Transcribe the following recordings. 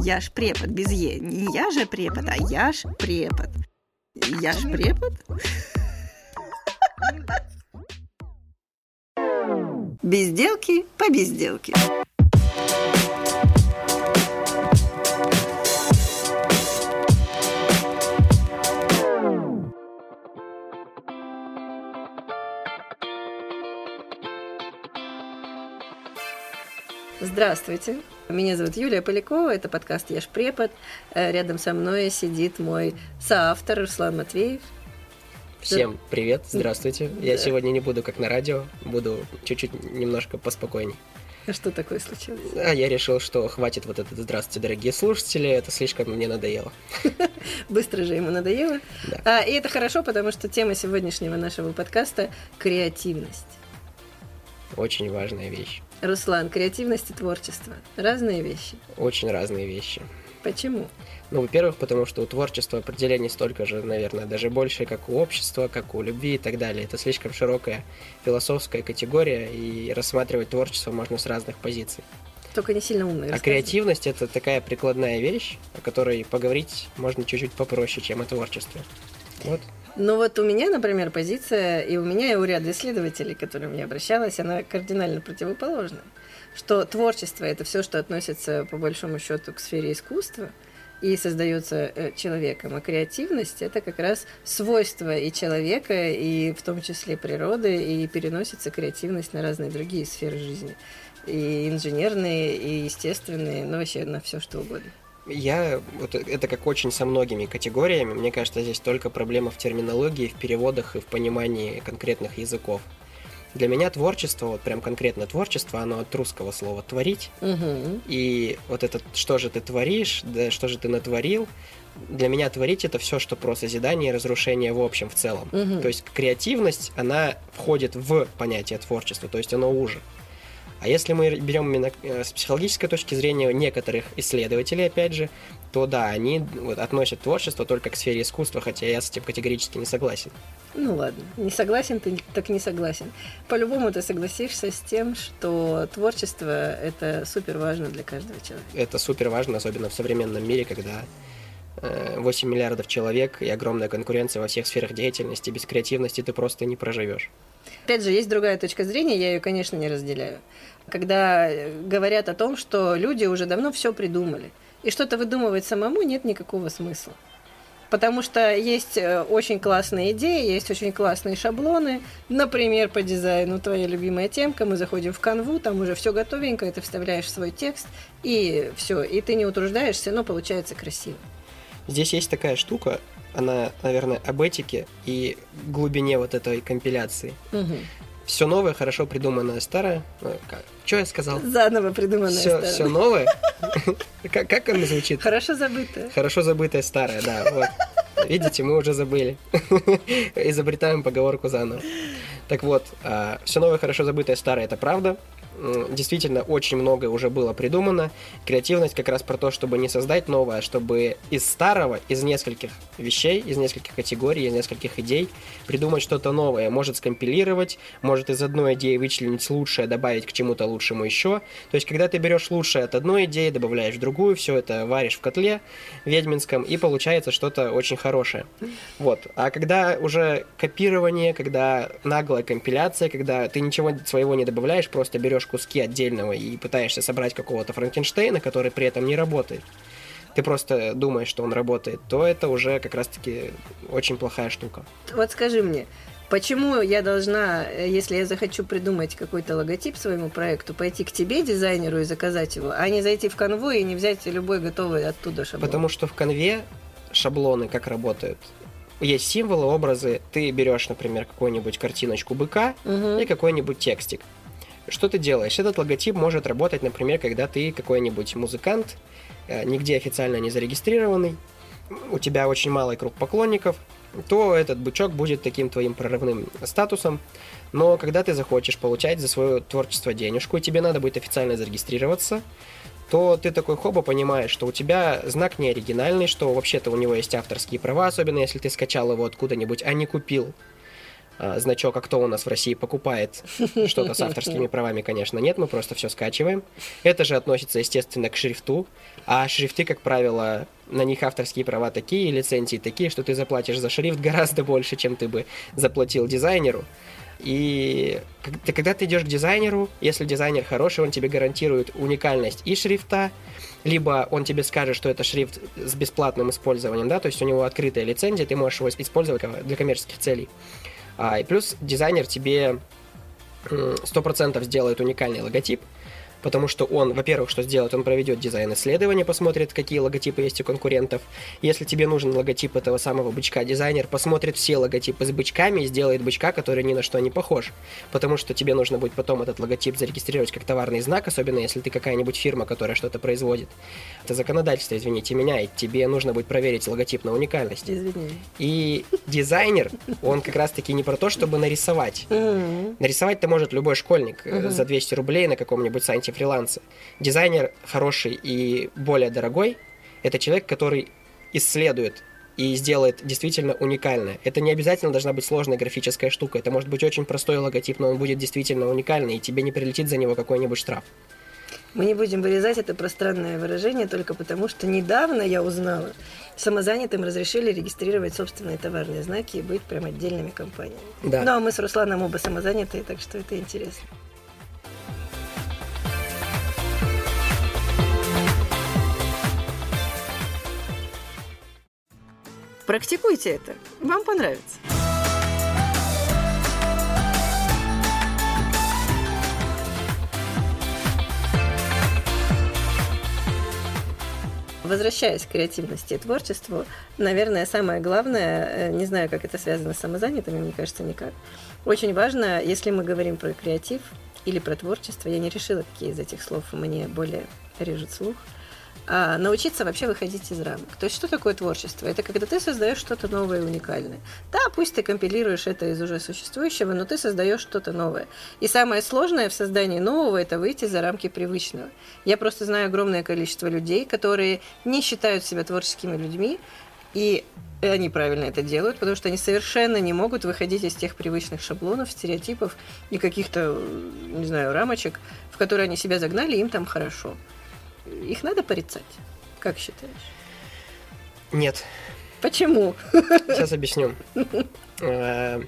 Я ж препод без Е. Не я же препод, а я ж препод. Я ж препод? Безделки по безделке. Здравствуйте. Меня зовут Юлия Полякова, это подкаст «Я ж препод». Э, Рядом со мной сидит мой соавтор Руслан Матвеев. Всем привет, здравствуйте. Я Да. сегодня не буду как на радио, буду чуть-чуть немножко поспокойней. А Что такое случилось? А я решил, что хватит вот этот «Здравствуйте, дорогие слушатели», это слишком мне надоело. Быстро же ему надоело. Да. А, и это хорошо, потому что тема сегодняшнего нашего подкаста – креативность. Очень важная вещь. Руслан, креативность и творчество – разные вещи. Очень разные вещи. Почему? Ну, во-первых, потому что у творчества определений столько же, наверное, даже больше, как у общества, как у любви и так далее. Это слишком широкая философская категория, и рассматривать творчество можно с разных позиций. Только не сильно умный. А креативность это такая прикладная вещь, о которой поговорить можно чуть-чуть попроще, чем о творчестве. Вот. Ну вот у меня, например, позиция, и у меня, и у ряда исследователей, к которым я обращалась, она кардинально противоположна. Что творчество – это все, что относится, по большому счету, к сфере искусства и создается э, человеком. А креативность – это как раз свойство и человека, и в том числе природы, и переносится креативность на разные другие сферы жизни. И инженерные, и естественные, ну вообще на все что угодно. Я, вот это как очень со многими категориями, мне кажется, здесь только проблема в терминологии, в переводах и в понимании конкретных языков. Для меня творчество, вот прям конкретно творчество, оно от русского слова «творить», Мгм. и вот это «что же ты творишь», да что же ты натворил, для меня творить это все, что про созидание и разрушение в общем, в целом. Мгм. То есть креативность, она входит в понятие творчества, то есть оно уже. А если мы берем именно э, с психологической точки зрения некоторых исследователей, опять же, то да, они вот, относят творчество только к сфере искусства, хотя я с этим категорически не согласен. Ну ладно, не согласен ты, так не согласен. По-любому ты согласишься с тем, что творчество это супер важно для каждого человека. Это супер важно, особенно в современном мире, когда э, 8 миллиардов человек и огромная конкуренция во всех сферах деятельности. Без креативности ты просто не проживешь. Опять же, есть другая точка зрения, я ее, конечно, не разделяю. Когда э, говорят о том, что люди уже давно все придумали, и что-то выдумывать самому нет никакого смысла. Потому что есть э, очень классные идеи, есть очень классные шаблоны. Например, по дизайну твоя любимая темка. Мы заходим в канву, там уже все готовенько, ты вставляешь свой текст, и все. И ты не утруждаешься, но получается красиво. Здесь есть такая штука, она, наверное, об этике и глубине вот этой компиляции. Мгм. Все новое, хорошо придуманное старое. Что я сказал? Заново придуманная Все, старая. все новое. Как, как оно звучит? Хорошо забытое. Хорошо забытое старое, да. Вот. Видите, мы уже забыли. Изобретаем поговорку заново. Так вот, все новое, хорошо забытое старое это правда. Действительно, очень многое уже было придумано. Креативность как раз про то, чтобы не создать новое, а чтобы из старого, из нескольких вещей, из нескольких категорий, из нескольких идей придумать что-то новое. Может скомпилировать, может из одной идеи вычленить лучшее, добавить к чему-то лучшему еще. То есть, когда ты берешь лучшее от одной идеи, добавляешь в другую, все это варишь в котле ведьминском, и получается что-то очень хорошее. Вот. А когда уже копирование, когда наглая компиляция, когда ты ничего своего не добавляешь, просто берешь куски отдельного и пытаешься собрать какого-то Франкенштейна, который при этом не работает, ты просто думаешь, что он работает, то это уже как раз-таки очень плохая штука. Вот скажи мне, почему я должна, э, если я захочу придумать какой-то логотип своему проекту, пойти к тебе, дизайнеру, и заказать его, а не зайти в канву и не взять любой готовый оттуда шаблон? Потому что в конве шаблоны как работают. Есть символы, образы. Ты берешь, например, какую-нибудь картиночку быка Мгм. и какой-нибудь текстик. Что ты делаешь? Этот логотип может работать, например, когда ты какой-нибудь музыкант, э, нигде официально не зарегистрированный, у тебя очень малый круг поклонников, то этот бычок будет таким твоим прорывным статусом. Но когда ты захочешь получать за свое творчество денежку, и тебе надо будет официально зарегистрироваться, то ты такой хоба понимаешь, что у тебя знак не оригинальный, что вообще-то у него есть авторские права, особенно если ты скачал его откуда-нибудь, а не купил. А, значок, а кто у нас в России покупает что-то с авторскими правами, конечно, нет, мы просто все скачиваем. Это же относится, естественно, к шрифту, а шрифты, как правило, на них авторские права такие, лицензии такие, что ты заплатишь за шрифт гораздо больше, чем ты бы заплатил дизайнеру. И ты, когда ты идешь к дизайнеру, если дизайнер хороший, он тебе гарантирует уникальность и шрифта, либо он тебе скажет, что это шрифт с бесплатным использованием, да, то есть у него открытая лицензия, ты можешь его использовать для коммерческих целей. А, и плюс дизайнер тебе 100% сделает уникальный логотип, потому что он, во-первых, что сделает, он проведет дизайн-исследование, посмотрит, какие логотипы есть у конкурентов. Если тебе нужен логотип этого самого бычка, дизайнер посмотрит все логотипы с бычками и сделает бычка, который ни на что не похож. Потому что тебе нужно будет потом этот логотип зарегистрировать как товарный знак, особенно если ты какая-нибудь фирма, которая что-то производит. Это законодательство, извините меня, и тебе нужно будет проверить логотип на уникальность. Извини. И дизайнер, он как раз-таки не про то, чтобы нарисовать. Нарисовать-то может любой школьник э, за 200 рублей на каком-нибудь сайте фрилансе. Дизайнер хороший и более дорогой – это человек, который исследует и сделает действительно уникальное. Это не обязательно должна быть сложная графическая штука. Это может быть очень простой логотип, но он будет действительно уникальный, и тебе не прилетит за него какой-нибудь штраф. Мы не будем вырезать это пространное выражение только потому, что недавно я узнала, самозанятым разрешили регистрировать собственные товарные знаки и быть прям отдельными компаниями. Да. Ну, а мы с Русланом оба самозанятые, так что это интересно. Практикуйте это, вам понравится. Возвращаясь к креативности и творчеству, наверное, самое главное, э, не знаю, как это связано с самозанятыми, мне кажется, никак. Очень важно, если мы говорим про креатив или про творчество, я не решила, какие из этих слов мне более режут слух – а, научиться вообще выходить из рамок. То есть что такое творчество? Это когда ты создаешь что-то новое и уникальное. Да, пусть ты компилируешь это из уже существующего, но ты создаешь что-то новое. И самое сложное в создании нового – это выйти за рамки привычного. Я просто знаю огромное количество людей, которые не считают себя творческими людьми, и они правильно это делают, потому что они совершенно не могут выходить из тех привычных шаблонов, стереотипов и каких-то, не знаю, рамочек, в которые они себя загнали, им там хорошо. Их надо порицать? Как считаешь? Нет. Почему? Сейчас объясню. Э,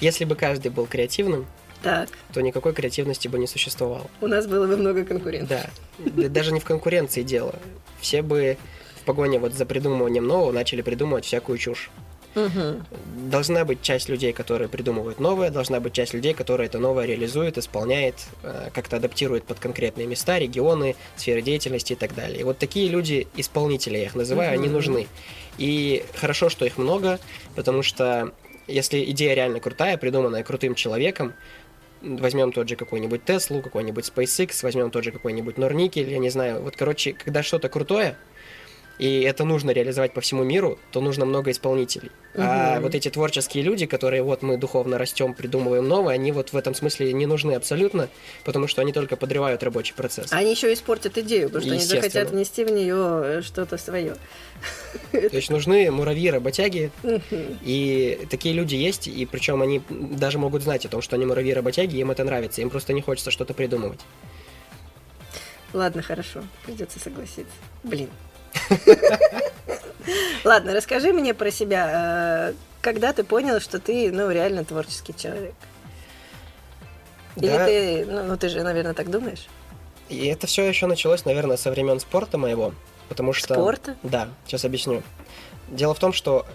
если бы каждый был креативным, так. то никакой креативности бы не существовало. У нас было бы много конкурентов. Да. Даже не в конкуренции дело. Все бы в погоне вот за придумыванием нового начали придумывать всякую чушь. Угу. Должна быть часть людей, которые придумывают новое, должна быть часть людей, которые это новое реализует, исполняет, э, как-то адаптирует под конкретные места, регионы, сферы деятельности и так далее. И вот такие люди, исполнители я их называю, угу. они нужны. И хорошо, что их много, потому что если идея реально крутая, придуманная крутым человеком, возьмем тот же какой-нибудь Теслу, какой-нибудь SpaceX, возьмем тот же какой-нибудь Норникель, я не знаю. Вот, короче, когда что-то крутое, и это нужно реализовать по всему миру, то нужно много исполнителей. Угу. А вот эти творческие люди, которые вот мы духовно растем, придумываем новое, они вот в этом смысле не нужны абсолютно, потому что они только подрывают рабочий процесс. Они еще испортят идею, потому что они захотят внести в нее э, что-то свое. То есть нужны муравьи, работяги, и такие люди есть, и причем они даже могут знать о том, что они муравьи, работяги, им это нравится, им просто не хочется что-то придумывать. Ладно, хорошо, придется согласиться. Блин, Ладно, расскажи мне про себя. Э, когда ты понял, что ты, ну, реально творческий человек? Или да. ты, ну, ну, ты же, наверное, так думаешь? И это все еще началось, наверное, со времен спорта моего, потому что... Спорта? Да, сейчас объясню. Дело в том, что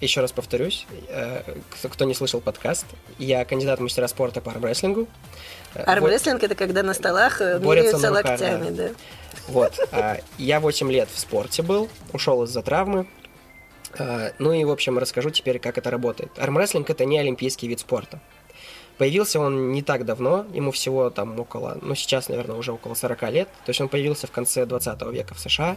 еще раз повторюсь, э, кто не слышал подкаст, я кандидат в мастера спорта по армрестлингу. Э, армрестлинг вот, это когда на столах э, руках, локтями, да. да. Вот. А, я 8 лет в спорте был, ушел из-за травмы. Ну и, в общем, расскажу теперь, как это работает. Армрестлинг это не олимпийский вид спорта. Появился он не так давно, ему всего там около, ну сейчас, наверное, уже около 40 лет. То есть он появился в конце 20 века в США.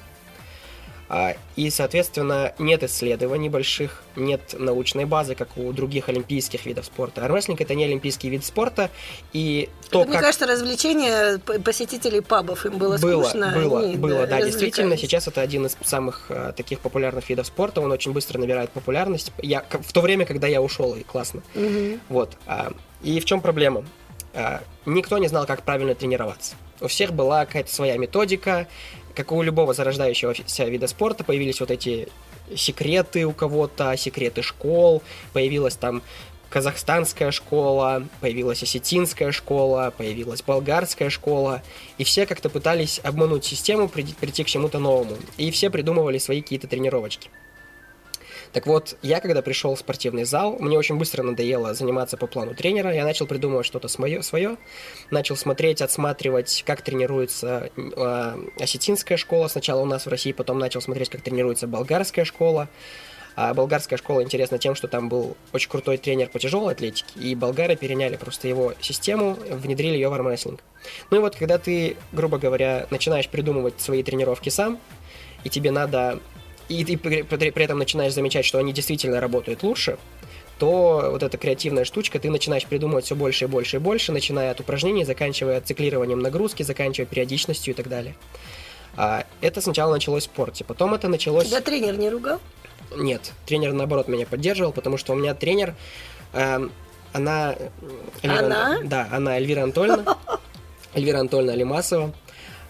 А, и, соответственно, нет исследований больших, нет научной базы, как у других олимпийских видов спорта. Армрестлинг это не олимпийский вид спорта, и то, это, как... Мне кажется, развлечение посетителей пабов им было, было скучно. Было, они, было, да, да действительно. Сейчас это один из самых а, таких популярных видов спорта. Он очень быстро набирает популярность. Я в то время, когда я ушел, и классно. Угу. Вот. А, и в чем проблема? А, никто не знал, как правильно тренироваться. У всех была какая-то своя методика, как у любого зарождающегося вида спорта, появились вот эти секреты у кого-то, секреты школ, появилась там казахстанская школа, появилась осетинская школа, появилась болгарская школа, и все как-то пытались обмануть систему, прийти, прийти к чему-то новому, и все придумывали свои какие-то тренировочки. Так вот, я когда пришел в спортивный зал, мне очень быстро надоело заниматься по плану тренера, я начал придумывать что-то свое, начал смотреть, отсматривать, как тренируется э, осетинская школа, сначала у нас в России, потом начал смотреть, как тренируется болгарская школа, а болгарская школа интересна тем, что там был очень крутой тренер по тяжелой атлетике, и болгары переняли просто его систему, внедрили ее в армрестлинг. Ну и вот, когда ты, грубо говоря, начинаешь придумывать свои тренировки сам, и тебе надо и ты при, при, при этом начинаешь замечать, что они действительно работают лучше, то вот эта креативная штучка, ты начинаешь придумывать все больше и больше и больше, начиная от упражнений, заканчивая циклированием нагрузки, заканчивая периодичностью и так далее. А, это сначала началось в спорте, потом это началось... Тебя тренер не ругал? Нет, тренер наоборот меня поддерживал, потому что у меня тренер, э, она... Эльвира, она? Да, она Эльвира Анатольевна, Эльвира Анатольевна Лимасова.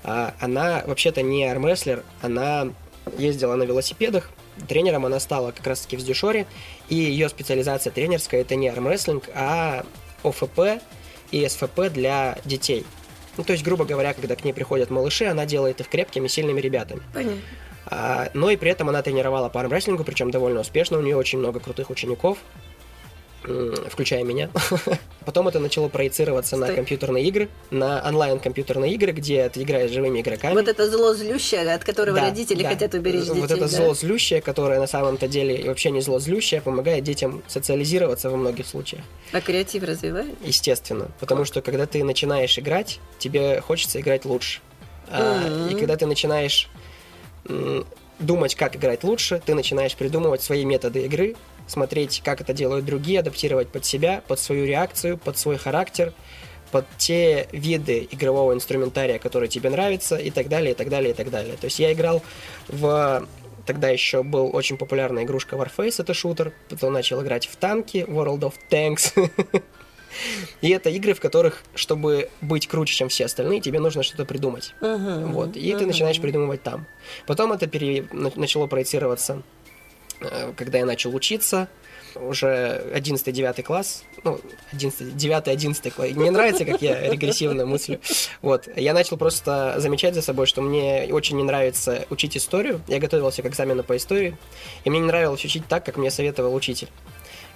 А, она вообще-то не армрестлер, она ездила на велосипедах. Тренером она стала как раз-таки в Сдюшоре. И ее специализация тренерская это не армрестлинг, а ОФП и СФП для детей. Ну, то есть, грубо говоря, когда к ней приходят малыши, она делает их крепкими, сильными ребятами. Понятно. А, но и при этом она тренировала по армрестлингу, причем довольно успешно. У нее очень много крутых учеников включая меня. Потом это начало проецироваться Стой. на компьютерные игры, на онлайн-компьютерные игры, где ты играешь с живыми игроками. Вот это зло злющее, от которого да, родители да. хотят уберечь детей. Вот это да? зло злющее, которое на самом-то деле вообще не зло злющее, помогает детям социализироваться во многих случаях. А креатив развивает? Естественно. Потому что когда ты начинаешь играть, тебе хочется играть лучше. Mm-hmm. и когда ты начинаешь думать, как играть лучше, ты начинаешь придумывать свои методы игры, смотреть, как это делают другие, адаптировать под себя, под свою реакцию, под свой характер, под те виды игрового инструментария, которые тебе нравятся, и так далее, и так далее, и так далее. То есть я играл в... Тогда еще был очень популярная игрушка Warface, это шутер. Потом начал играть в танки, World of Tanks. И это игры, в которых, чтобы быть круче, чем все остальные, тебе нужно что-то придумать. Uh-huh, вот. И uh-huh. ты начинаешь придумывать там. Потом это пере... начало проецироваться когда я начал учиться, уже 11-9 класс, ну, 9-11 класс. Мне нравится, как я регрессивно мыслю. Вот. Я начал просто замечать за собой, что мне очень не нравится учить историю. Я готовился к экзамену по истории, и мне не нравилось учить так, как мне советовал учитель.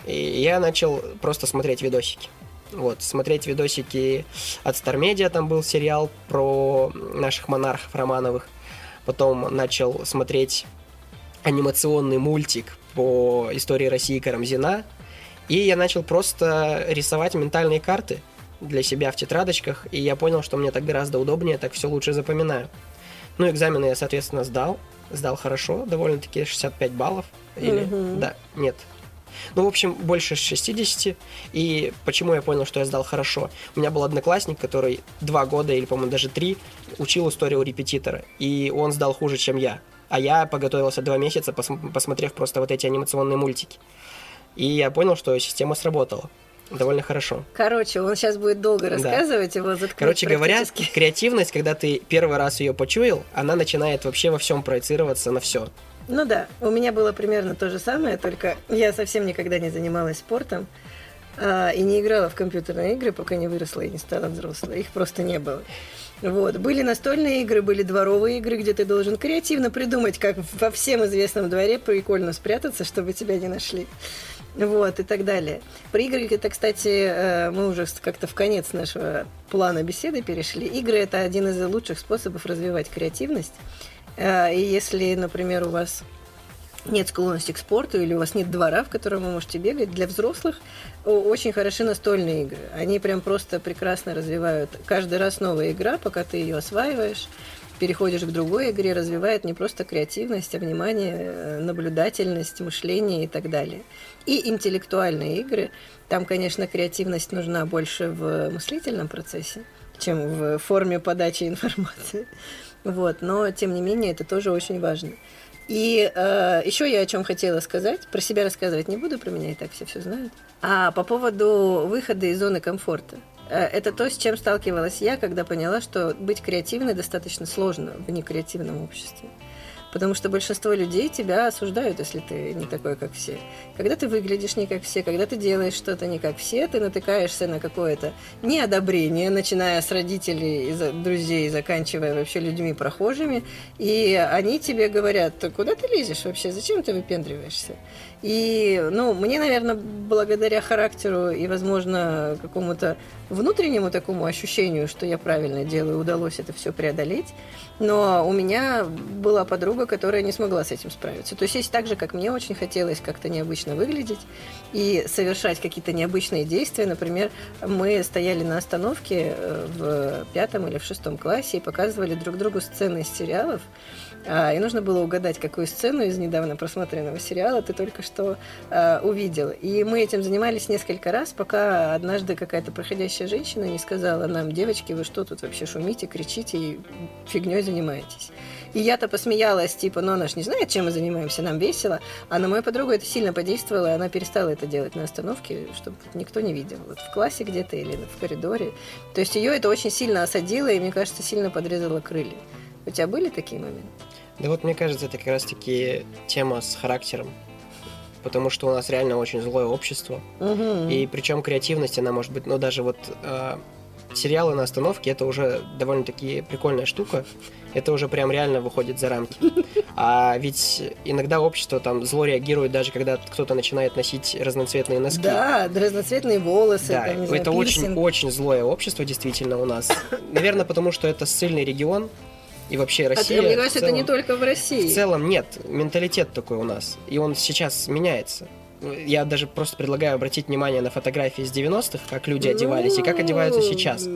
И я начал просто смотреть видосики. Вот, смотреть видосики от Star Media, там был сериал про наших монархов Романовых. Потом начал смотреть анимационный мультик по истории России Карамзина, и я начал просто рисовать ментальные карты для себя в тетрадочках, и я понял, что мне так гораздо удобнее, так все лучше запоминаю. Ну, экзамены я, соответственно, сдал, сдал хорошо, довольно-таки 65 баллов, или, mm-hmm. да, нет, ну, в общем, больше 60. И почему я понял, что я сдал хорошо? У меня был одноклассник, который два года или, по-моему, даже три учил историю у репетитора. И он сдал хуже, чем я. А я поготовился два месяца, пос- посмотрев просто вот эти анимационные мультики. И я понял, что система сработала довольно хорошо. Короче, он сейчас будет долго рассказывать, да. его заткнуть Короче говоря, креативность, когда ты первый раз ее почуял, она начинает вообще во всем проецироваться на все. Ну да, у меня было примерно то же самое, только я совсем никогда не занималась спортом а, и не играла в компьютерные игры, пока не выросла и не стала взрослой. Их просто не было. Вот. Были настольные игры, были дворовые игры, где ты должен креативно придумать, как во всем известном дворе прикольно спрятаться, чтобы тебя не нашли. Вот, и так далее. При играх это, кстати, э, мы уже как-то в конец нашего плана беседы перешли. Игры – это один из лучших способов развивать креативность. Э, и если, например, у вас нет склонности к спорту или у вас нет двора, в котором вы можете бегать, для взрослых очень хороши настольные игры. Они прям просто прекрасно развивают. Каждый раз новая игра, пока ты ее осваиваешь. переходишь к другой игре, развивает не просто креативность, а внимание, э, наблюдательность, мышление и так далее. И интеллектуальные игры, там, конечно, креативность нужна больше в мыслительном процессе, чем в форме подачи информации. Вот, но тем не менее это тоже очень важно. И э, еще я о чем хотела сказать. Про себя рассказывать не буду, про меня и так все все знают. А по поводу выхода из зоны комфорта. Э, это то, с чем сталкивалась я, когда поняла, что быть креативной достаточно сложно в некреативном обществе. Потому что большинство людей тебя осуждают, если ты не такой, как все. Когда ты выглядишь не как все, когда ты делаешь что-то не как все, ты натыкаешься на какое-то неодобрение, начиная с родителей, друзей, заканчивая вообще людьми прохожими. И они тебе говорят, куда ты лезешь вообще, зачем ты выпендриваешься? И, ну, мне, наверное, благодаря характеру и, возможно, какому-то внутреннему такому ощущению, что я правильно делаю, удалось это все преодолеть. Но у меня была подруга, которая не смогла с этим справиться. То есть, есть так же, как мне очень хотелось как-то необычно выглядеть и совершать какие-то необычные действия. Например, мы стояли на остановке э, в пятом или в шестом классе и показывали друг другу сцены из сериалов. А, и нужно было угадать, какую сцену из недавно просмотренного сериала ты только что а, увидел. И мы этим занимались несколько раз, пока однажды какая-то проходящая женщина не сказала нам, девочки, вы что тут вообще шумите, кричите и фигней занимаетесь. И я-то посмеялась, типа, ну она ж не знает, чем мы занимаемся, нам весело. А на мою подругу это сильно подействовало, и она перестала это делать на остановке, чтобы никто не видел. Вот в классе где-то или в коридоре. То есть ее это очень сильно осадило, и, мне кажется, сильно подрезало крылья. У тебя были такие моменты? Да вот мне кажется, это как раз-таки тема с характером. Потому что у нас реально очень злое общество. Угу. И причем креативность, она может быть, ну даже вот э, сериалы на остановке, это уже довольно-таки прикольная штука. Это уже прям реально выходит за рамки. А ведь иногда общество там зло реагирует, даже когда кто-то начинает носить разноцветные носки. Да, разноцветные волосы. Да, там, это очень-очень злое общество действительно у нас. Наверное, потому что это ссыльный регион, и вообще а Россия... А мне кажется, целом, это не только в России. В целом нет, менталитет такой у нас, и он сейчас меняется. Я даже просто предлагаю обратить внимание на фотографии из 90-х, как люди ну, одевались и как одеваются сейчас.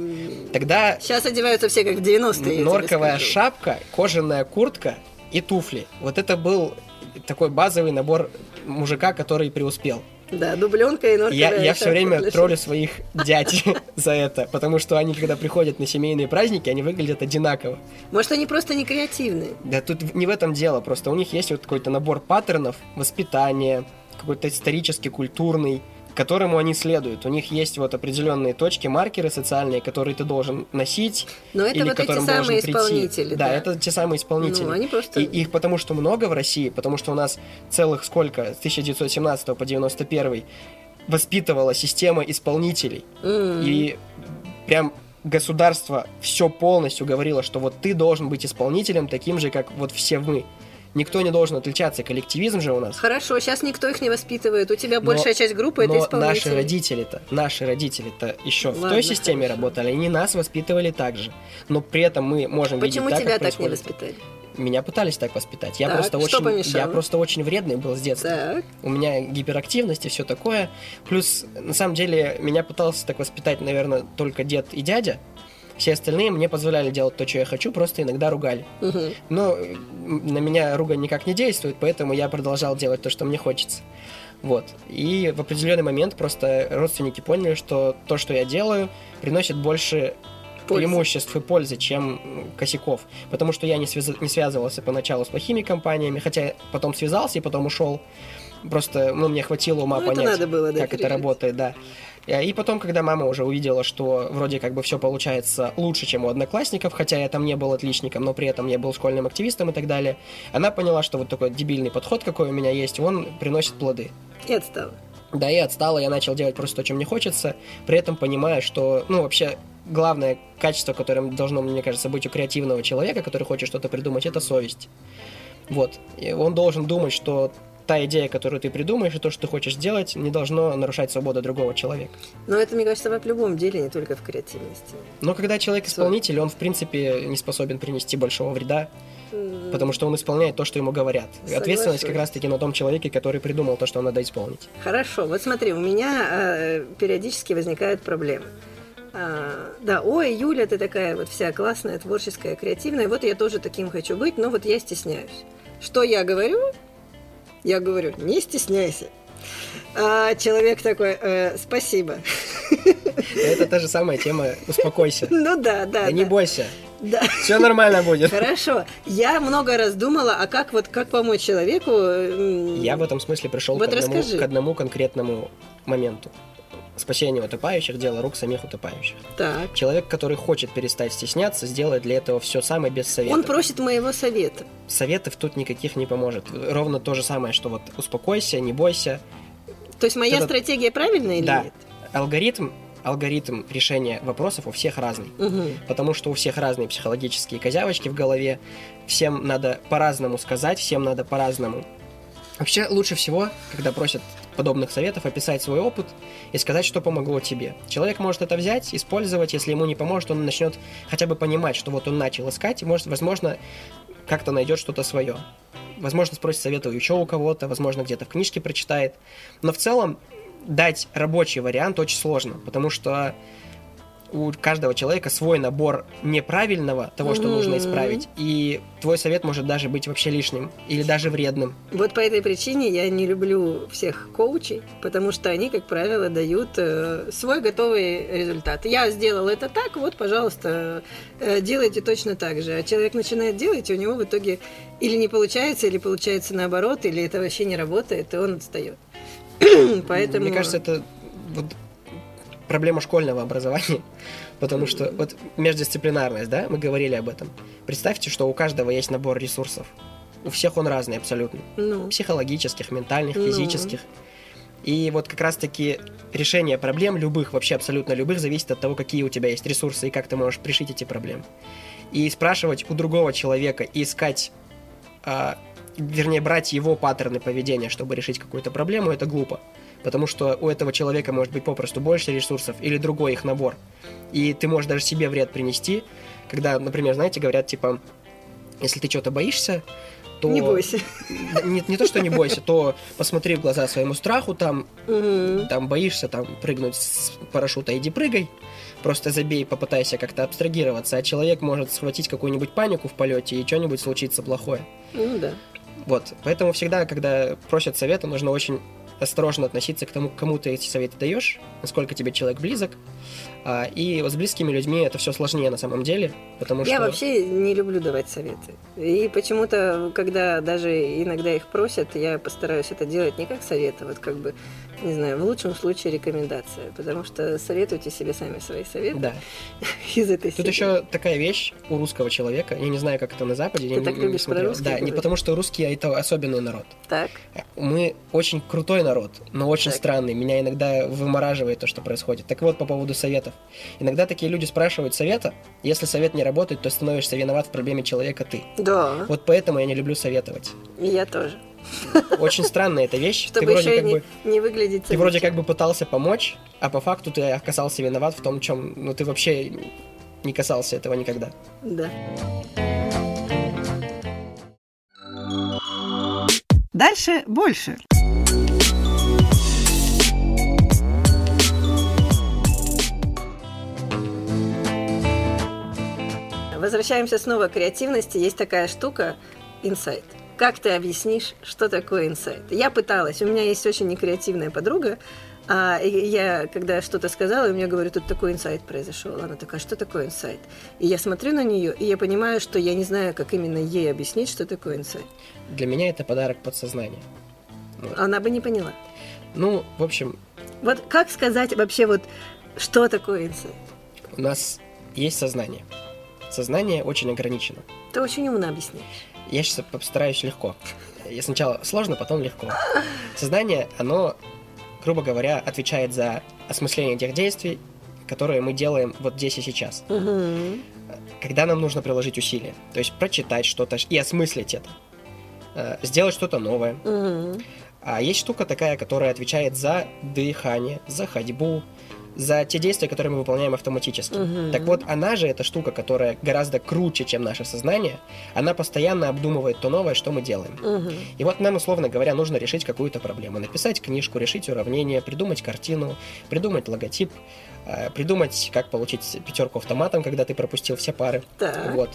Тогда... Сейчас одеваются все как в 90-е. Норковая шапка, кожаная куртка и туфли. Вот это был такой базовый набор мужика, который преуспел. Да, дубленка и норковая Я, я все время троллю своих дядь за это, потому что они, когда приходят на семейные праздники, они выглядят одинаково. Может, они просто не креативные? Да тут не в этом дело, просто у них есть вот какой-то набор паттернов, воспитания, какой-то исторический, культурный, которому они следуют. У них есть вот определенные точки, маркеры социальные, которые ты должен носить. Но это или вот эти самые исполнители. Да, да, это те самые исполнители. Ну, они просто... И их потому что много в России, потому что у нас целых сколько, с 1917 по 91 воспитывала система исполнителей. Mm. И прям государство все полностью говорило, что вот ты должен быть исполнителем таким же, как вот все мы никто не должен отличаться. Коллективизм же у нас. Хорошо, сейчас никто их не воспитывает. У тебя но, большая часть группы но это исполнители. наши родители-то, наши родители-то еще Ладно, в той системе хорошо. работали, они нас воспитывали так же. Но при этом мы можем Почему видеть тебя так, так не воспитали? Меня пытались так воспитать. Я так, просто очень, помешало? я просто очень вредный был с детства. Так. У меня гиперактивность и все такое. Плюс, на самом деле, меня пытался так воспитать, наверное, только дед и дядя. Все остальные мне позволяли делать то, что я хочу, просто иногда ругали. Угу. Но на меня ругань никак не действует, поэтому я продолжал делать то, что мне хочется. Вот. И в определенный момент просто родственники поняли, что то, что я делаю, приносит больше пользы. преимуществ и пользы, чем косяков. Потому что я не, связ... не связывался поначалу с плохими компаниями, хотя потом связался и потом ушел. Просто, ну, мне хватило ума ну, понять, надо было, да, как это работает, да. И потом, когда мама уже увидела, что вроде как бы все получается лучше, чем у одноклассников, хотя я там не был отличником, но при этом я был школьным активистом и так далее, она поняла, что вот такой дебильный подход, какой у меня есть, он приносит плоды. И отстала. Да, и отстала, я начал делать просто то, чем мне хочется, при этом понимая, что, ну, вообще, главное качество, которым должно, мне кажется, быть у креативного человека, который хочет что-то придумать, это совесть. Вот. И он должен думать, что та идея, которую ты придумаешь, и то, что ты хочешь сделать, не должно нарушать свободу другого человека. Но это, мне кажется, в любом деле, не только в креативности. Но когда человек исполнитель, он, в принципе, не способен принести большого вреда, потому что он исполняет то, что ему говорят. Соглашусь. Ответственность как раз-таки на том человеке, который придумал то, что надо исполнить. Хорошо. Вот смотри, у меня э, периодически возникают проблемы. А, да, ой, Юля, ты такая вот вся классная, творческая, креативная. Вот я тоже таким хочу быть, но вот я стесняюсь. Что я говорю? Я говорю, не стесняйся. А человек такой, э, спасибо. Это та же самая тема «Успокойся». Ну да, да. Да не бойся. Да. Все нормально будет. Хорошо. Я много раз думала, а как вот как помочь человеку? Я в этом смысле пришел Вот к, одному, расскажи. к одному конкретному моменту. Спасение утопающих – дело рук самих утопающих. Так. Человек, который хочет перестать стесняться, сделает для этого все самое без совета. Он просит моего совета. Советов тут никаких не поможет. Ровно то же самое, что вот успокойся, не бойся. То есть моя Это- стратегия правильная или да, нет? алгоритм, алгоритм решения вопросов у всех разный. Мгм. Потому что у всех разные психологические козявочки в голове. Всем надо по-разному сказать, всем надо по-разному. Вообще лучше всего, когда просят подобных советов, описать свой опыт и сказать, что помогло тебе. Человек может это взять, использовать, если ему не поможет, он начнет хотя бы понимать, что вот он начал искать, и может, возможно, как-то найдет что-то свое. Возможно, спросит совета еще у кого-то, возможно, где-то в книжке прочитает. Но в целом дать рабочий вариант очень сложно, потому что у каждого человека свой набор неправильного того, что нужно Мгм. исправить, и твой совет может даже быть вообще лишним или даже вредным. Вот по этой причине я не люблю всех коучей, потому что они, как правило, дают э, свой готовый результат. Я сделал это так, вот, пожалуйста, э, делайте точно так же. А человек начинает делать, и у него в итоге или не получается, или получается наоборот, или это вообще не работает, и он отстает. Поэтому... Мне кажется, это вот проблема школьного образования, потому что вот междисциплинарность, да, мы говорили об этом. Представьте, что у каждого есть набор ресурсов. У всех он разный абсолютно. Ну, Психологических, ментальных, Ну. физических. И вот как раз-таки решение проблем любых, вообще абсолютно любых, зависит от того, какие у тебя есть ресурсы и как ты можешь решить эти проблемы. И спрашивать у другого человека и искать, а, вернее, брать его паттерны поведения, чтобы решить какую-то проблему, это глупо. Потому что у этого человека может быть попросту больше ресурсов или другой их набор. И ты можешь даже себе вред принести, когда, например, знаете, говорят, типа, если ты чего-то боишься, то... не бойся. Не, не то, что не бойся, то посмотри в глаза своему страху, там, Мгм. там боишься там прыгнуть с парашюта, иди прыгай. Просто забей, попытайся как-то абстрагироваться, а человек может схватить какую-нибудь панику в полете и что-нибудь случится плохое. Ну да. Вот, поэтому всегда, когда просят совета, нужно очень осторожно относиться к тому, кому ты эти советы даешь, насколько тебе человек близок. А, и вот с близкими людьми это все сложнее на самом деле, потому Я что... вообще не люблю давать советы. И почему-то, когда даже иногда их просят, я постараюсь это делать не как совет, а вот как бы, не знаю, в лучшем случае рекомендация. Потому что советуйте себе сами свои советы Да. из этой Тут серии. еще такая вещь у русского человека, я не знаю, как это на Западе, Ты я не- так не любишь про русских Да, не говорить? потому что русские это особенный народ. Так. Мы очень крутой народ, но очень Так. странный. Меня иногда вымораживает то, что происходит. Так вот, по поводу советов. Иногда такие люди спрашивают совета. Если совет не работает, то становишься виноват в проблеме человека ты. Да. Вот поэтому я не люблю советовать. И я тоже. Очень странная эта вещь. Чтобы ты вроде еще как не, бы не выглядеть ты вроде как бы пытался помочь, а по факту ты оказался виноват в том, чем, ну ты вообще не касался этого никогда. Да. Дальше больше. Возвращаемся снова к креативности. Есть такая штука инсайт. Как ты объяснишь, что такое инсайт? Я пыталась. У меня есть очень некреативная подруга. А и я, когда что-то сказала, у меня говорю, тут такой инсайт произошел. Она такая, что такое инсайт? И я смотрю на нее, и я понимаю, что я не знаю, как именно ей объяснить, что такое инсайт. Для меня это подарок подсознания. Она бы не поняла. Ну, в общем, Вот как сказать вообще вот, что такое инсайт? у нас есть сознание. Сознание очень ограничено. Ты очень умно объясняешь. Я сейчас постараюсь легко. Я сначала сложно, потом легко. Сознание, оно, грубо говоря, отвечает за осмысление тех действий, которые мы делаем вот здесь и сейчас. Когда нам нужно приложить усилия. То есть прочитать что-то и осмыслить это. Э, Сделать что-то новое. А есть штука такая, которая отвечает за дыхание, за ходьбу, за те действия, которые мы выполняем автоматически. Мгм. Так вот, она же, эта штука, которая гораздо круче, чем наше сознание, она постоянно обдумывает то новое, что мы делаем. Мгм. И вот нам, условно говоря, нужно решить какую-то проблему. Написать книжку, решить уравнение, придумать картину, придумать логотип, придумать, как получить пятерку автоматом, когда ты пропустил все пары. Так. Вот.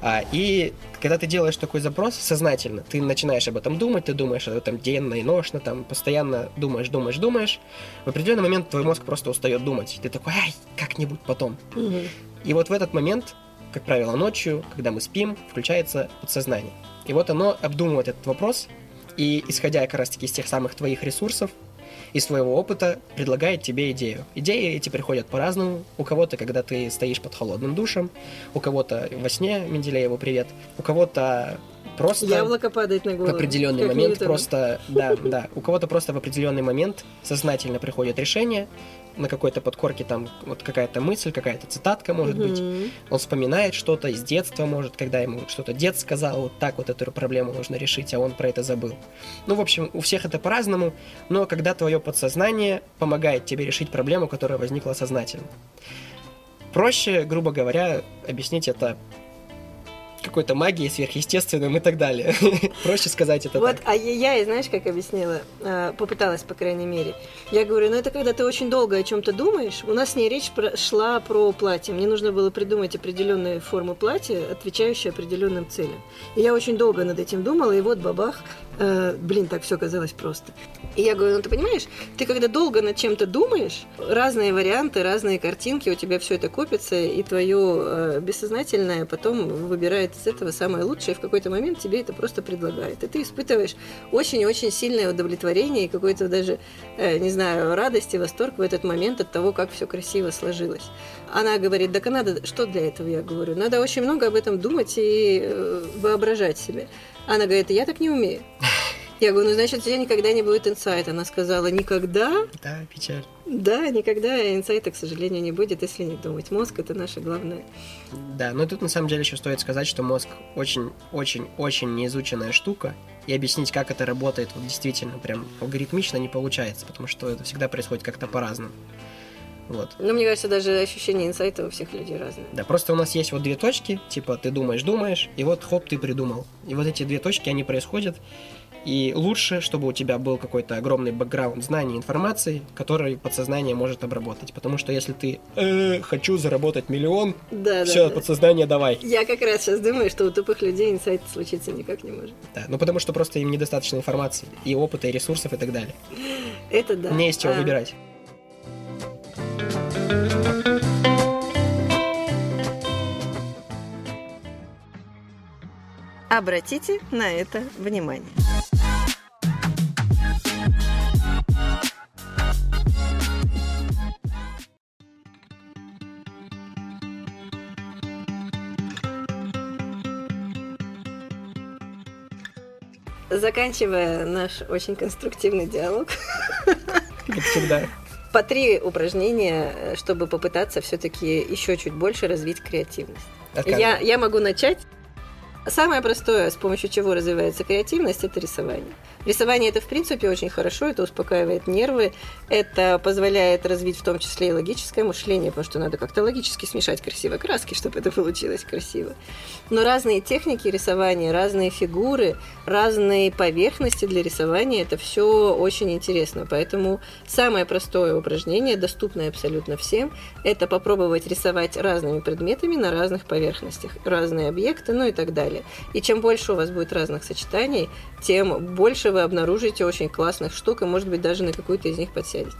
А, и когда ты делаешь такой запрос сознательно, ты начинаешь об этом думать, ты думаешь об этом денно и ношно, там постоянно думаешь, думаешь, думаешь. В определенный момент твой мозг просто устает думать. Ты такой, ай, как-нибудь потом. Мгм. И вот в этот момент, как правило, ночью, когда мы спим, включается подсознание. И вот оно обдумывает этот вопрос, и исходя как раз-таки из тех самых твоих ресурсов, из твоего опыта, предлагает тебе идею. Идеи эти приходят по-разному. У кого-то, когда ты стоишь под холодным душем, у кого-то во сне, Менделееву привет, у кого-то просто Яблоко падает на в голову. определенный как момент просто, да, да, у кого-то просто в определенный момент сознательно приходит решение, на какой-то подкорке там вот какая-то мысль, какая-то цитатка может быть, Мгм. он вспоминает что-то из детства, может, когда ему что-то дед сказал, вот так вот эту проблему нужно решить, а он про это забыл. Ну, в общем, у всех это по-разному, но когда твое подсознание помогает тебе решить проблему, которая возникла сознательно. Проще, грубо говоря, объяснить это какой-то магией, сверхъестественным и так далее. Проще сказать это Вот, так. а я, я, знаешь, как объяснила, А, попыталась, по крайней мере. Я говорю, ну это когда ты очень долго о чем-то думаешь. У нас с ней речь шла про платье. Мне нужно было придумать определенные формы платья, отвечающие определенным целям. И я очень долго над этим думала, и вот бабах, э, блин, так все казалось просто. И я говорю, ну ты понимаешь, ты когда долго над чем-то думаешь, разные варианты, разные картинки, у тебя все это копится, и твое бессознательное потом выбирает из этого самое лучшее, и в какой-то момент тебе это просто предлагает. И ты испытываешь очень-очень сильное удовлетворение и какой-то даже, э, не знаю, радость и восторг в этот момент от того, как все красиво сложилось. Она говорит, так а надо, что для этого, я говорю, надо очень много об этом думать и э, воображать себе. Она говорит, я так не умею. Я говорю, ну, значит, у тебя никогда не будет инсайта. Она сказала, никогда? Да, печаль. Да, никогда инсайта, к сожалению, не будет, если не думать. Мозг – это наше главное. Да, но тут на самом деле еще стоит сказать, что мозг очень-очень-очень неизученная штука, и объяснить, как это работает, вот действительно прям алгоритмично не получается, потому что это всегда происходит как-то по-разному. Вот. Но мне кажется, даже ощущение инсайта у всех людей разное. Да, просто у нас есть вот две точки, типа ты думаешь, думаешь, и вот хоп, ты придумал. И вот эти две точки, они происходят, и лучше, чтобы у тебя был какой-то огромный бэкграунд знаний, информации, который подсознание может обработать. Потому что если ты «Э, хочу заработать миллион, Да, все, да, да. подсознание давай. Я как раз сейчас думаю, что у тупых людей инсайт случиться никак не может. Да, ну потому что просто им недостаточно информации, и опыта, и ресурсов, и так далее. Это да. Не из чего А, выбирать. Обратите на это внимание. Заканчивая наш очень конструктивный диалог, Как всегда. По три упражнения, э, чтобы попытаться все-таки еще чуть больше развить креативность. Отказывай. Я, я могу начать. Самое простое, с помощью чего развивается креативность, это рисование. Рисование это в принципе очень хорошо, это успокаивает нервы, это позволяет развить в том числе и логическое мышление, потому что надо как-то логически смешать красиво краски, чтобы это получилось красиво. Но разные техники рисования, разные фигуры, разные поверхности для рисования, это все очень интересно. Поэтому самое простое упражнение, доступное абсолютно всем, это попробовать рисовать разными предметами на разных поверхностях, разные объекты, ну и так далее. И чем больше у вас будет разных сочетаний, тем больше вы обнаружите очень классных штук, и, может быть, даже на какую-то из них подсядете.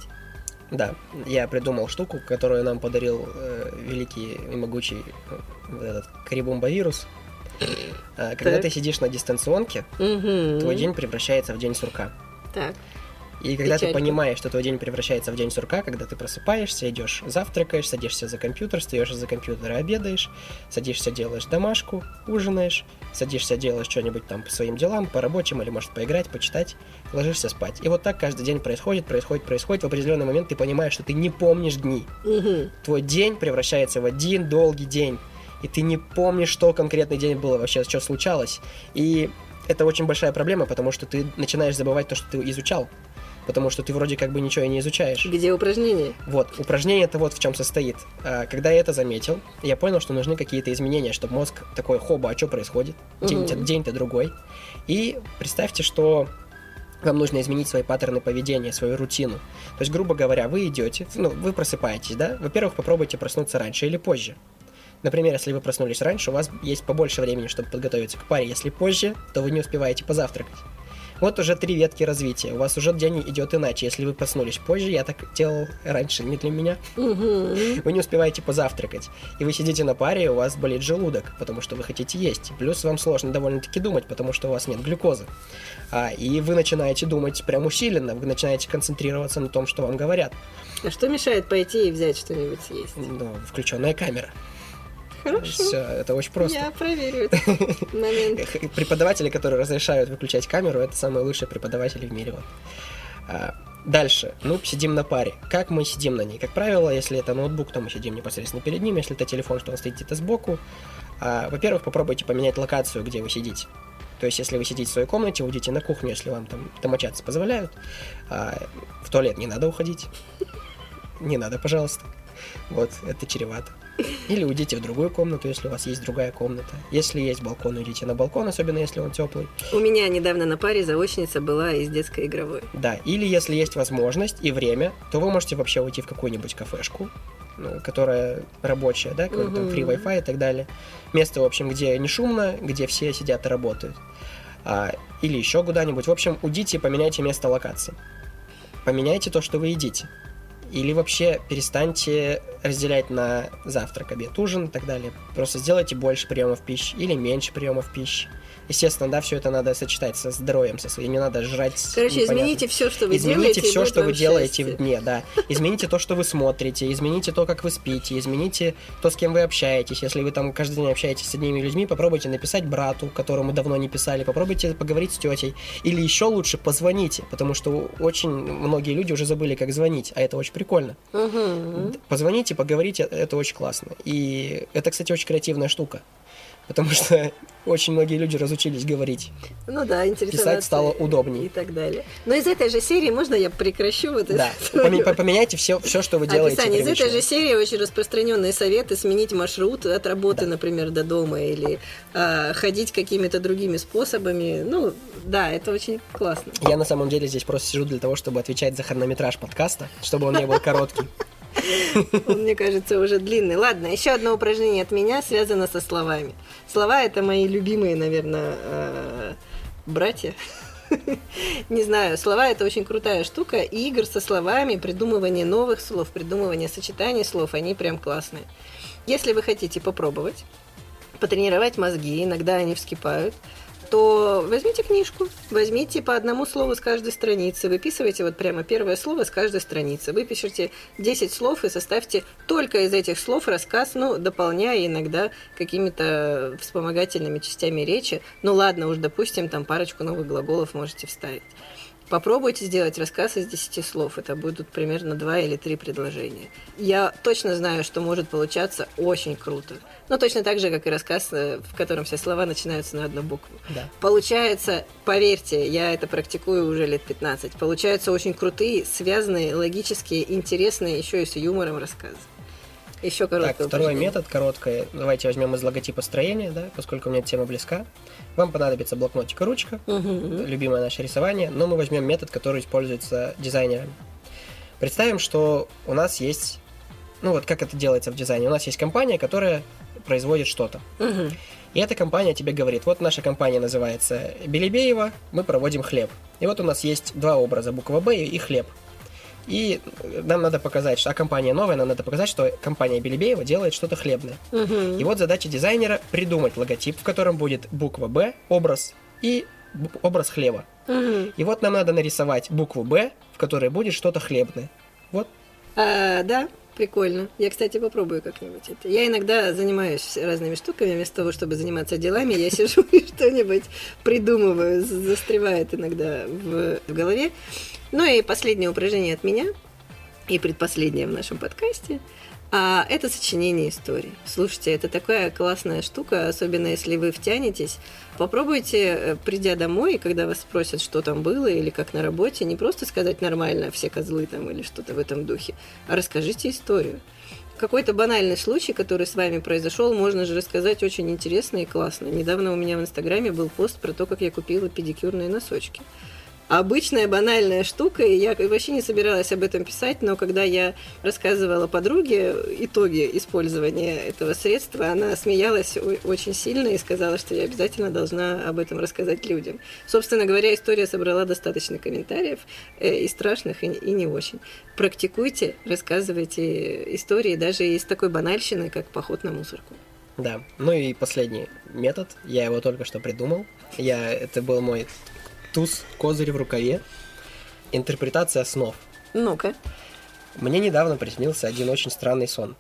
Да, я придумал штуку, которую нам подарил э, великий и могучий э, вот этот карибумба-вирус. А, Когда Так. ты сидишь на дистанционке, Мгм. твой день превращается в день сурка. Так. И когда ты Печалька. понимаешь, что твой день превращается в день сурка, когда ты просыпаешься, идешь, завтракаешь, садишься за компьютер, встаешь из-за компьютера, обедаешь, садишься, делаешь домашку, ужинаешь, садишься, делаешь что-нибудь там по своим делам, по рабочим, или может поиграть, почитать, ложишься спать. И вот так каждый день происходит, происходит, происходит. В определенный момент ты понимаешь, что ты не помнишь дни. Мгм. Твой день превращается в один долгий день. И ты не помнишь, что конкретный день было вообще, что случалось. И это очень большая проблема, потому что ты начинаешь забывать то, что ты изучал. Потому что ты вроде как бы ничего и не изучаешь. Где упражнение? Вот, упражнение это вот в чем состоит. А, Когда я это заметил, я понял, что нужны какие-то изменения, чтобы мозг такой, хоба, а что происходит? День-то, Мгм. день-то другой. И представьте, что вам нужно изменить свои паттерны поведения, свою рутину. То есть, грубо говоря, вы идете, ну, вы просыпаетесь, да? Во-первых, попробуйте проснуться раньше или позже. Например, если вы проснулись раньше, у вас есть побольше времени, чтобы подготовиться к паре. Если позже, то вы не успеваете позавтракать. Вот уже три ветки развития. У вас уже день идет иначе. Если вы проснулись позже, я так делал раньше, не для меня. Вы не успеваете позавтракать. И вы сидите на паре, и у вас болит желудок, потому что вы хотите есть. Плюс вам сложно довольно-таки думать, потому что у вас нет глюкозы. А, и вы начинаете думать прям усиленно, вы начинаете концентрироваться на том, что вам говорят. А что мешает пойти и взять что-нибудь съесть? Ну, включенная камера. Хорошо. Все, это очень просто. Я проверю этот момент. Преподаватели, которые разрешают выключать камеру, это самые лучшие преподаватели в мире. Вот. А, дальше. Ну, сидим на паре. Как мы сидим на ней? Как правило, если это ноутбук, то мы сидим непосредственно перед ним. Если это телефон, что он стоит где-то сбоку. А, во-первых, попробуйте поменять локацию, где вы сидите. То есть, если вы сидите в своей комнате, уйдите на кухню, если вам там домочадцы позволяют. А, в туалет не надо уходить. Не надо, пожалуйста. Вот, это чревато. Или уйдите в другую комнату, если у вас есть другая комната. Если есть балкон, уйдите на балкон, особенно если он теплый. У меня недавно на паре заочница была из детской игровой. Да, или если есть возможность и время, то вы можете вообще уйти в какую-нибудь кафешку, ну, которая рабочая, да, какой-то там Мгм. free Wi-Fi и так далее. Место, в общем, где не шумно, где все сидят и работают. А, или еще куда-нибудь. В общем, уйдите и поменяйте место локации. Поменяйте то, что вы едите. Или вообще перестаньте разделять на завтрак, обед, ужин и так далее. Просто сделайте больше приемов пищи или меньше приемов пищи. Естественно, да, все это надо сочетать со здоровьем, со своим. Не надо жрать. Короче, непонятно. измените все, что вы Измените делаете. и все, что вы делаете в дне, да. Измените то, что вы смотрите, измените то, как вы спите, измените то, с кем вы общаетесь. Если вы там каждый день общаетесь с одними людьми, попробуйте написать брату, которому давно не писали, попробуйте поговорить с тетей. Или еще лучше позвоните, потому что очень многие люди уже забыли, как звонить, а это очень прикольно. Мгм. Позвоните, поговорите, это очень классно. И это, кстати, очень креативная штука. Потому что очень многие люди разучились говорить. Ну да, интересоваться. Писать стало удобнее. И так далее. Но из этой же серии можно я прекращу вот Да, это? По- поменяйте все, все, что вы делаете. Описание. Из этой же серии очень распространенные советы сменить маршрут от работы, Да. например, до дома или а, ходить какими-то другими способами. Ну, да, это очень классно. Я на самом деле здесь просто сижу для того, чтобы отвечать за хронометраж подкаста, чтобы он не был короткий. Мне кажется, уже длинный. Ладно, еще одно упражнение от меня связано со словами. Слова это мои любимые, наверное, э, братья. Не знаю, слова это очень крутая штука. И игр со словами, придумывание новых слов, придумывание сочетаний слов, они прям классные. Если вы хотите попробовать, потренировать мозги, иногда они вскипают, то возьмите книжку, возьмите по одному слову с каждой страницы, выписывайте вот прямо первое слово с каждой страницы, выпишите 10 слов и составьте только из этих слов рассказ, ну, дополняя иногда какими-то вспомогательными частями речи. Ну ладно, уж допустим, там парочку новых глаголов можете вставить. Попробуйте сделать рассказ из 10 слов. Это будут примерно 2 или 3 предложения. Я точно знаю, что может получаться очень круто. Но точно так же, как и рассказ, э, в котором все слова начинаются на одну букву. Да. Получается, поверьте, я это практикую уже лет 15. Получаются очень крутые, связанные, логические, интересные, еще и с юмором рассказы. Еще короткое Так, второй упражнение. метод, короткое. Давайте возьмем из логотипа строения, да, поскольку мне эта тема близка. Вам понадобится блокнотик и ручка, Мгм. любимое наше рисование, но мы возьмем метод, который используется дизайнерами. Представим, что у нас есть, ну вот как это делается в дизайне, у нас есть компания, которая производит что-то. Мгм. И эта компания тебе говорит, вот наша компания называется Белебеева, мы проводим хлеб. И вот у нас есть два образа, буква Б и хлеб. И нам надо показать, что а компания новая, нам надо показать, что компания Белебеева делает что-то хлебное. Мгм. И вот задача дизайнера придумать логотип, в котором будет буква Б, образ и образ хлеба. Мгм. И вот нам надо нарисовать букву Б, в которой будет что-то хлебное. Вот. А, да, прикольно. Я, кстати, попробую как-нибудь это. Я иногда занимаюсь разными штуками, вместо того, чтобы заниматься делами, я сижу и что-нибудь придумываю, застревает иногда в, в голове. Ну и последнее упражнение от меня, и предпоследнее в нашем подкасте, а это сочинение историй. Слушайте, это такая классная штука, особенно если вы втянетесь. Попробуйте, э, придя домой, когда вас спросят, что там было или как на работе, не просто сказать нормально, все козлы там или что-то в этом духе, а расскажите историю. Какой-то банальный случай, который с вами произошел, можно же рассказать очень интересно и классно. Недавно у меня в Инстаграме был пост про то, как я купила педикюрные носочки. Обычная банальная штука, и я вообще не собиралась об этом писать, но когда я рассказывала подруге итоги использования этого средства, она смеялась очень сильно и сказала, что я обязательно должна об этом рассказать людям. Собственно говоря, история собрала достаточно комментариев, э, и страшных, и, не очень. Практикуйте, рассказывайте истории даже из такой банальщины, как поход на мусорку. Да. Ну и последний метод. Я его только что придумал. Я, это был мой туз, козырь в рукаве. Интерпретация снов. Ну-ка. Мне недавно приснился один очень странный сон.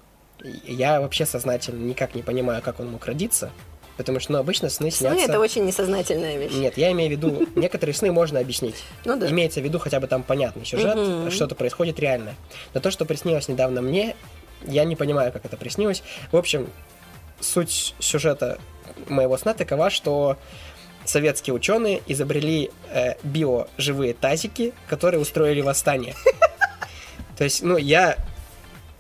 Я вообще сознательно никак не понимаю, как он мог родиться. Потому что, ну, обычно сны снятся... Сны — это очень несознательная вещь. Нет, я имею в виду, некоторые сны можно объяснить. Ну да. Имеется в виду хотя бы там понятный сюжет, Мгм. что-то происходит реально. Но то, что приснилось недавно мне, я не понимаю, как это приснилось. В общем, суть сюжета моего сна такова, что советские ученые изобрели э, биоживые тазики, которые устроили восстание. То есть, ну, я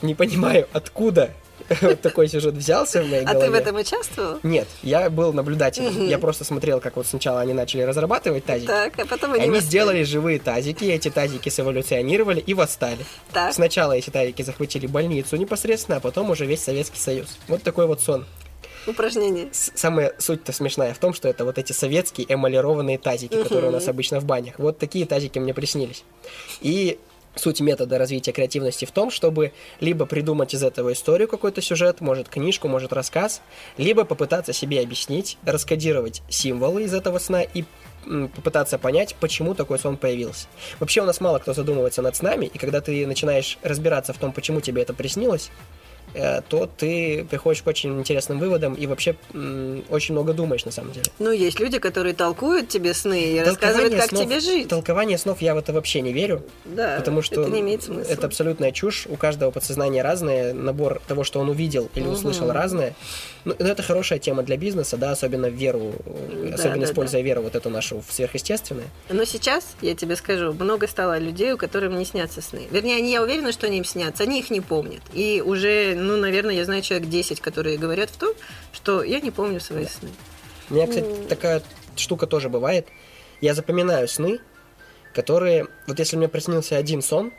не понимаю, откуда такой сюжет взялся в моей А голове. ты в этом участвовал? Нет, я был наблюдателем. Я просто смотрел, как вот сначала они начали разрабатывать тазики. Так, а потом они Они восстали. сделали живые тазики, и эти тазики сэволюционировали и восстали. Так. Сначала эти тазики захватили больницу непосредственно, а потом уже весь Советский Союз. Вот такой вот сон. Упражнение. Самая суть-то смешная в том, что это вот эти советские эмалированные тазики, которые у нас обычно в банях. Вот такие тазики мне приснились. И суть метода развития креативности в том, чтобы либо придумать из этого историю, какой-то сюжет, может книжку, может рассказ, либо попытаться себе объяснить, раскодировать символы из этого сна и попытаться понять, почему такой сон появился. Вообще у нас мало кто задумывается над снами, и когда ты начинаешь разбираться в том, почему тебе это приснилось, то ты приходишь к очень интересным выводам и вообще очень много думаешь на самом деле. Ну, есть люди, которые толкуют тебе сны и рассказывают, как снов- тебе жить. Толкование снов я в это вообще не верю, Да, потому что это не имеет смысла. это абсолютная чушь. У каждого подсознание разное, набор того, что он увидел или услышал, Мгм. разное. Ну, но это хорошая тема для бизнеса, да, особенно веру, э, Да, особенно да, используя веру вот эту нашу в сверхъестественное. Но сейчас, я тебе скажу, много стало людей, у которых не снятся сны. Вернее, они, я уверена, что они им снятся, они их не помнят. И уже, ну, наверное, я знаю человек 10, которые говорят в том, что я не помню свои сны. У меня, кстати, такая штука тоже бывает. Я запоминаю сны, которые... Вот если мне приснился один сон,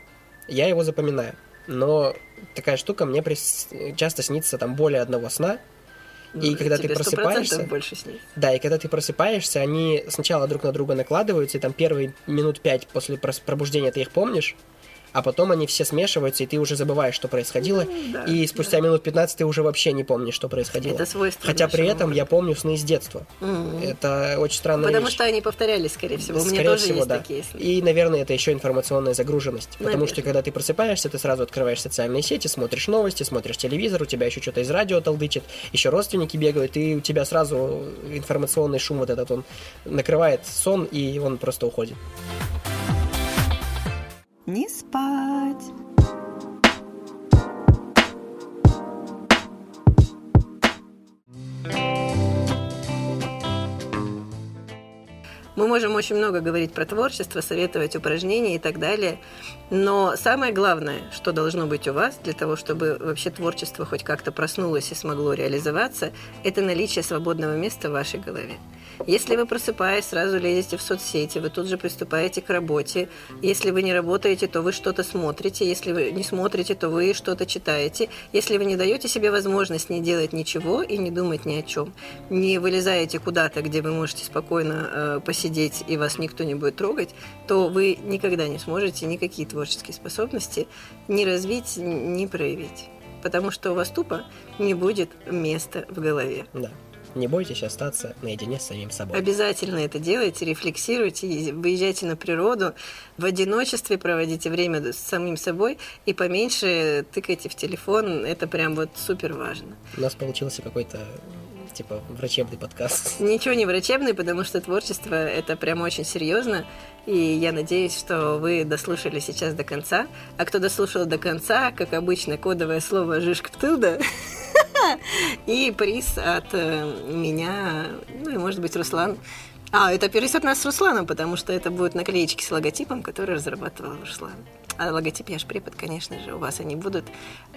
я его запоминаю. Но такая штука мне прис- часто снится там более одного сна. И Ну, когда ты тебе 100% просыпаешься- больше снится. Да, и когда ты просыпаешься, они сначала друг на друга накладываются, и там первые минут пять после прос- пробуждения ты их помнишь, а потом они все смешиваются, и ты уже забываешь, что происходило. Ну, да, и спустя минут 15 ты уже вообще не помнишь, что происходило. Это свойство Хотя при этом я помню сны с детства. Это очень странная Потому вещь. что они повторялись, скорее всего. У меня Скорее тоже всего, есть да. такие сны. И, наверное, это еще информационная загруженность. Потому что когда ты просыпаешься, ты сразу открываешь социальные сети, смотришь новости, смотришь телевизор, у тебя еще что-то из радио толдычит, еще родственники бегают, и у тебя сразу информационный шум вот этот, он накрывает сон, и он просто уходит. Не спать. Мы можем очень много говорить про творчество, советовать упражнения и так далее. Но самое главное, что должно быть у вас для того, чтобы вообще творчество хоть как-то проснулось и смогло реализоваться, это наличие свободного места в вашей голове. Если вы просыпаясь, сразу лезете в соцсети, вы тут же приступаете к работе. Если вы не работаете, то вы что-то смотрите. Если вы не смотрите, то вы что-то читаете. Если вы не даете себе возможность не делать ничего и не думать ни о чем, не вылезаете куда-то, где вы можете спокойно э, посидеть и вас никто не будет трогать, то вы никогда не сможете никакие творческие способности ни развить, ни проявить. Потому что у вас тупо не будет места в голове. Да. Не бойтесь остаться наедине с самим собой. Обязательно это делайте, рефлексируйте, ез- выезжайте на природу, в одиночестве проводите время с самим собой и поменьше тыкайте в телефон. Это прям вот супер важно. У нас получился какой-то типа врачебный подкаст. Ничего не врачебный, потому что творчество это прям очень серьезно. И я надеюсь, что вы дослушали сейчас до конца. А кто дослушал до конца, как обычно, кодовое слово «Жишктылда» и приз от э, меня, ну и, может быть, Руслан. А, это приз от нас с Русланом, потому что это будут наклеечки с логотипом, который разрабатывал Руслан. А логотип я препод, конечно же, у вас они будут.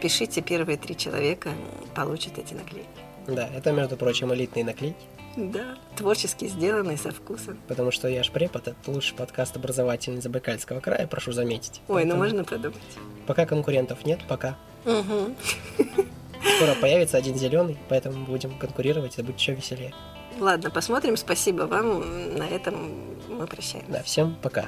Пишите, первые три человека получат эти наклейки. Да, это, между прочим, элитные наклейки, Да, творчески сделанный, со вкусом. потому что я ж препод, это лучший подкаст образовательный Забайкальского края, прошу заметить. Ой, ну Поэтому можно подумать. Пока конкурентов нет, пока. Мгм. Скоро появится один зеленый, поэтому будем конкурировать, это будет еще веселее. Ладно, посмотрим. Спасибо вам. На этом мы прощаемся. Да, всем пока.